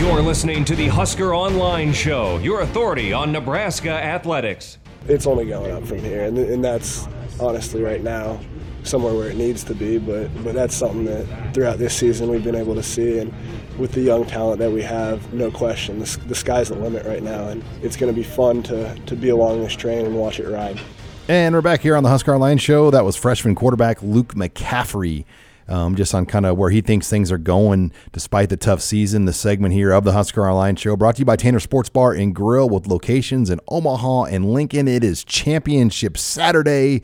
You're listening to the Husker Online Show, your authority on Nebraska athletics. It's only going up from here, and, and that's honestly right now somewhere where it needs to be. But but that's something that throughout this season we've been able to see, and with the young talent that we have, no question, the, the sky's the limit right now, and it's going to be fun to to be along this train and watch it ride. And we're back here on the Husker Online Show. That was freshman quarterback Luke McCaffrey um, just on kind of where he thinks things are going despite the tough season. The segment here of the Husker Online Show brought to you by Tanner Sports Bar and Grill with locations in Omaha and Lincoln. It is Championship Saturday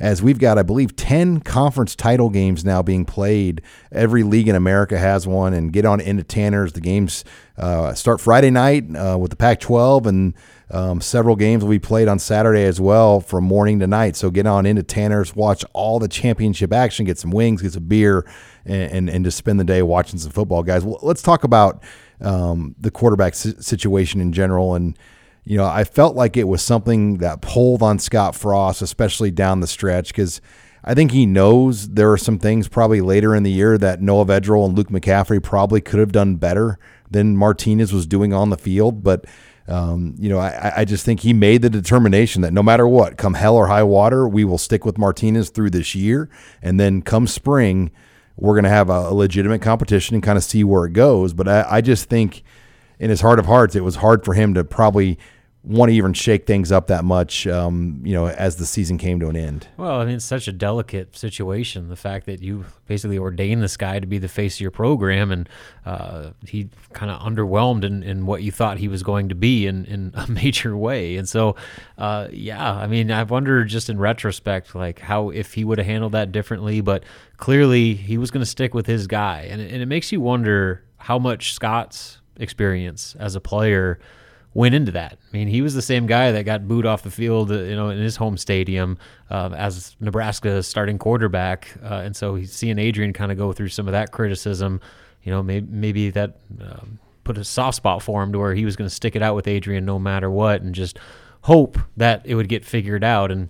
as we've got, I believe, 10 conference title games now being played. Every league in America has one, and get on into Tanner's. The games uh, start Friday night uh, with the Pac 12, and um, several games will be played on Saturday as well from morning to night. So get on into Tanner's, watch all the championship action, get some wings, get some beer, and, and, and just spend the day watching some football, guys. Well, let's talk about um, the quarterback situation in general. And, you know, I felt like it was something that pulled on Scott Frost, especially down the stretch, because I think he knows there are some things probably later in the year that Noah Vedral and Luke McCaffrey probably could have done better than Martinez was doing on the field. But um, you know, I, I just think he made the determination that no matter what, come hell or high water, we will stick with Martinez through this year. And then come spring, we're going to have a, legitimate competition and kind of see where it goes. But I, I just think in his heart of hearts, it was hard for him to probably want to even shake things up that much, um, you know, as the season came to an end. Well, I mean, it's such a delicate situation. The fact that you basically ordained this guy to be the face of your program, and uh, he kind of underwhelmed in, in what you thought he was going to be in, in a major way. And so, uh, yeah, I mean, I wonder just in retrospect, like how if he would have handled that differently. But clearly, he was going to stick with his guy, and and it makes you wonder how much Scott's experience as a player went into that. I mean, he was the same guy that got booed off the field, you know, in his home stadium uh, as Nebraska's starting quarterback, uh, and so he's seeing Adrian kind of go through some of that criticism. You know, maybe maybe that um, put a soft spot for him to where he was going to stick it out with Adrian no matter what, and just hope that it would get figured out. And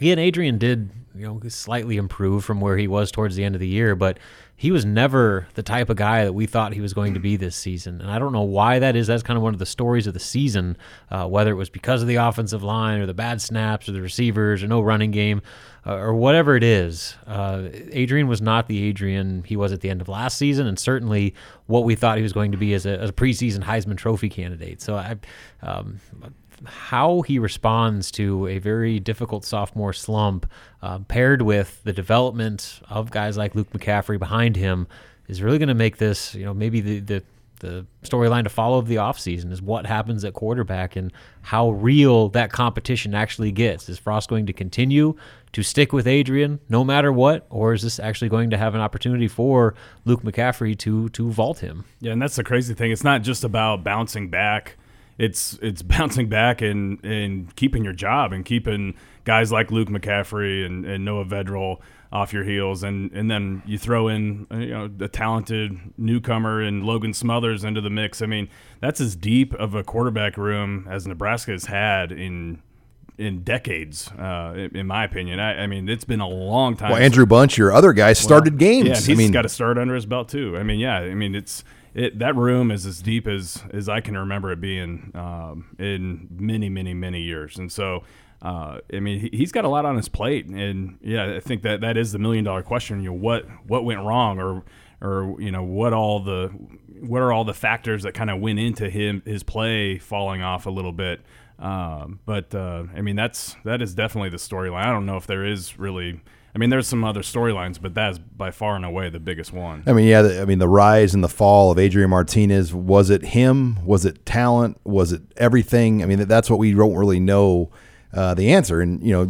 again, Adrian did you know slightly improve from where he was towards the end of the year, but he was never the type of guy that we thought he was going to be this season. And I don't know why that is. That's kind of one of the stories of the season, uh, whether it was because of the offensive line or the bad snaps or the receivers or no running game uh, or whatever it is. Uh, Adrian was not the Adrian he was at the end of last season, and certainly what we thought he was going to be as a, as a preseason Heisman Trophy candidate. So I. Um, how he responds to a very difficult sophomore slump, uh, paired with the development of guys like Luke McCaffrey behind him, is really going to make this, you know, maybe the the, the storyline to follow of the offseason is what happens at quarterback and how real that competition actually gets. Is Frost going to continue to stick with Adrian no matter what, or is this actually going to have an opportunity for Luke McCaffrey to to vault him? Yeah, and that's the crazy thing. It's not just about bouncing back it's it's bouncing back and and keeping your job and keeping guys like Luke McCaffrey and, and Noah Vedral off your heels, and and then you throw in uh, you know the talented newcomer and Logan Smothers into the mix. I mean, that's as deep of a quarterback room as Nebraska has had in in decades, uh, in my opinion. I, I, mean, it's been a long time. Well, Andrew Bunch, your other guy, started well, games. Yeah, he's I mean, got a start under his belt too. I mean, yeah, I mean, it's it, that room is as deep as as I can remember it being um, in many, many, many years. And so, uh, I mean, he, has got a lot on his plate, and yeah, I think that that is the million dollar question. You know, what what went wrong, or or you know, what all the what are all the factors that kind of went into him his play falling off a little bit. Um, but uh, I mean, that's that is definitely the storyline. I don't know if there is really I mean, there's some other storylines, but that's by far and away the biggest one. I mean, yeah, the, I mean, the rise and the fall of Adrian Martinez was it him? Was it talent? Was it everything? I mean, that's what we don't really know uh, the answer. And you know,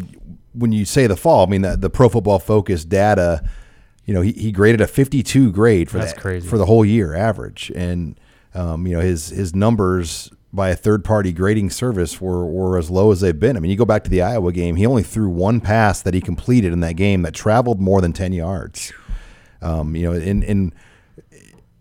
when you say the fall, I mean, the, the Pro Football Focus data you know, he, he graded a 52 grade for That's that crazy. for the whole year average, and um, you know his his numbers by a third party grading service were, were as low as they've been. I mean, you go back to the Iowa game, he only threw one pass that he completed in that game that traveled more than 10 yards. Um, you know, and, and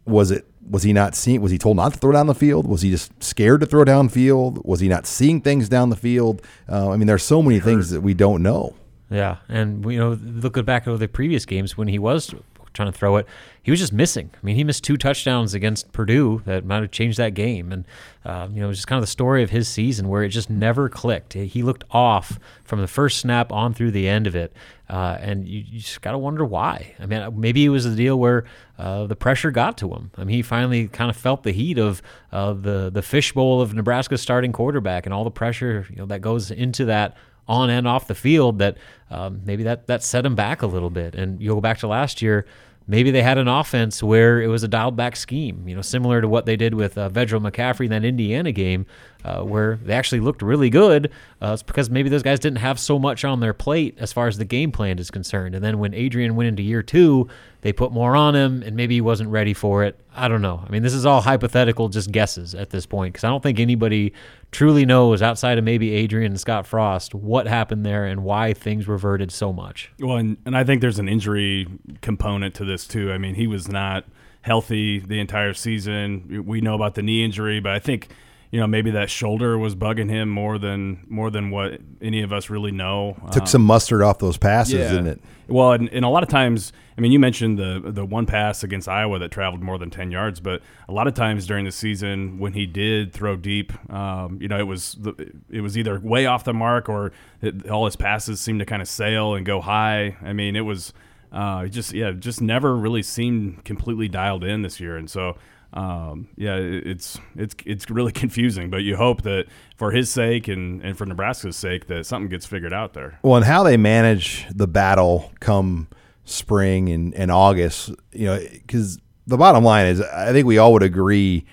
was it was he not seeing was he told not to throw down the field? Was he just scared to throw downfield? Was he not seeing things down the field? Uh, i mean there's so many things that we don't know. Yeah, and you know, looking back over the previous games when he was trying to throw it, he was just missing. I mean, he missed two touchdowns against Purdue that might have changed that game, and uh, you know, it was just kind of the story of his season where it just never clicked. He looked off from the first snap on through the end of it, uh, and you, you just got to wonder why. I mean, maybe it was a deal where uh, the pressure got to him. I mean, he finally kind of felt the heat of uh, the the fishbowl of Nebraska's starting quarterback and all the pressure you know that goes into that on and off the field that um, maybe that that set them back a little bit. And you go back to last year, maybe they had an offense where it was a dialed back scheme, you know, similar to what they did with uh, Vedral McCaffrey in that Indiana game, uh, where they actually looked really good. Uh, it's because maybe those guys didn't have so much on their plate as far as the game plan is concerned. And then when Adrian went into year two, they put more on him, and maybe he wasn't ready for it. I don't know. I mean, this is all hypothetical, just guesses at this point, because I don't think anybody truly knows outside of maybe Adrian and Scott Frost what happened there and why things reverted so much. Well, and, and I think there's an injury component to this too. I mean, he was not healthy the entire season. We know about the knee injury, but I think you know maybe that shoulder was bugging him more than more than what any of us really know. took some mustard off those passes didn't it Well, and, and a lot of times, I mean, you mentioned the the one pass against Iowa that traveled more than ten yards, but a lot of times during the season when he did throw deep, um, you know, it was the, it was either way off the mark or it, all his passes seemed to kind of sail and go high. I mean, it was uh, just yeah, just never really seemed completely dialed in this year, and so. Um, yeah, it- it's it's it's really confusing, but you hope that for his sake and, and for Nebraska's sake that something gets figured out there. Well, and how they manage the battle come spring and, and August, you know, because the bottom line is, I think we all would agree,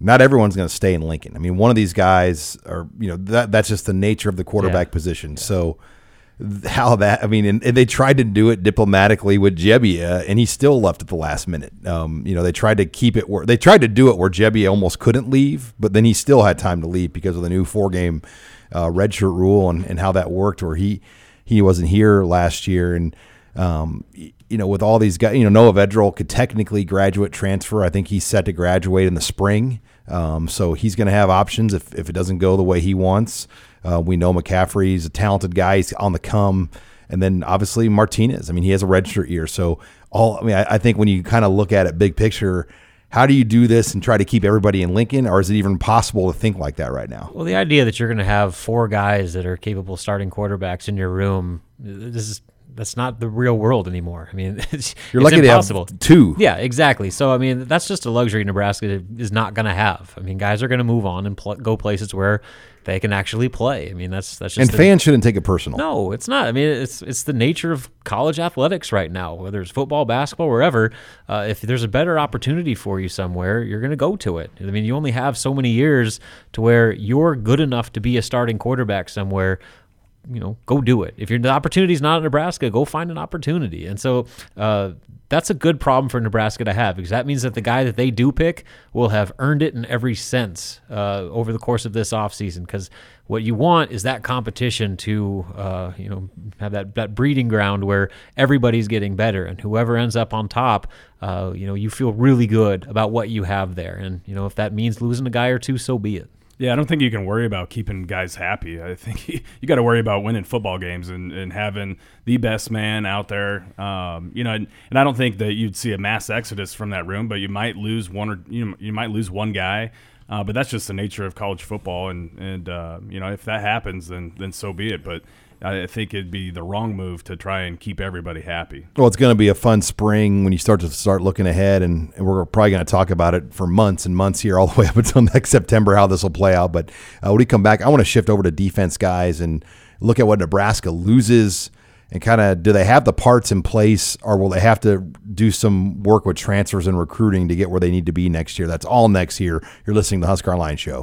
not everyone's going to stay in Lincoln. I mean, one of these guys are, you know, that that's just the nature of the quarterback Yeah. position. So th- how that, I mean, and, and they tried to do it diplomatically with Gebbia, and he still left at the last minute. Um, you know, they tried to keep it where they tried to do it where Gebbia almost couldn't leave, but then he still had time to leave because of the new four game uh, redshirt rule and, and how that worked, where he he wasn't here last year and. Um, you know, with all these guys, you know, Noah Vedral could technically graduate transfer. I think he's set to graduate in the spring. Um, so he's going to have options if, if it doesn't go the way he wants. Uh, we know McCaffrey's a talented guy. He's on the come. And then obviously Martinez. I mean, he has a redshirt year. So all, I mean, I, I think when you kind of look at it big picture, how do you do this and try to keep everybody in Lincoln, or is it even possible to think like that right now? Well, the idea that you're going to have four guys that are capable starting quarterbacks in your room, this is that's not the real world anymore. I mean, it's, You're it's lucky impossible. to have two. Yeah, exactly. So I mean, that's just a luxury Nebraska is not going to have. I mean, guys are going to move on and pl- go places where they can actually play. I mean, that's that's just And the- fans shouldn't take it personal. no, it's not. I mean, it's it's the nature of college athletics right now. Whether it's football, basketball, wherever, uh, if there's a better opportunity for you somewhere, you're going to go to it. I mean, you only have so many years to where you're good enough to be a starting quarterback somewhere. You know, go do it. If your the is not in Nebraska, go find an opportunity. And so uh, that's a good problem for Nebraska to have because that means that the guy that they do pick will have earned it in every sense uh, over the course of this offseason. Because what you want is that competition to, uh, you know, have that, that breeding ground where everybody's getting better, and whoever ends up on top, uh, you know, you feel really good about what you have there. And you know, if that means losing a guy or two, so be it. Yeah, I don't think you can worry about keeping guys happy. I think you, got to worry about winning football games and, and having the best man out there. Um, you know, and, and I don't think that you'd see a mass exodus from that room, but you might lose one or you know, you might lose one guy. Uh, but that's just the nature of college football, and and uh, you know if that happens, then then so be it. But I think it'd be the wrong move to try and keep everybody happy. Well, it's going to be a fun spring when you start to start looking ahead, and, we're probably going to talk about it for months and months here, all the way up until next September, how this will play out. But uh, when we come back, I want to shift over to defense guys and look at what Nebraska loses and kind of do they have the parts in place, or will they have to do some work with transfers and recruiting to get where they need to be next year? That's all next year. You're listening to the Husker Online Show.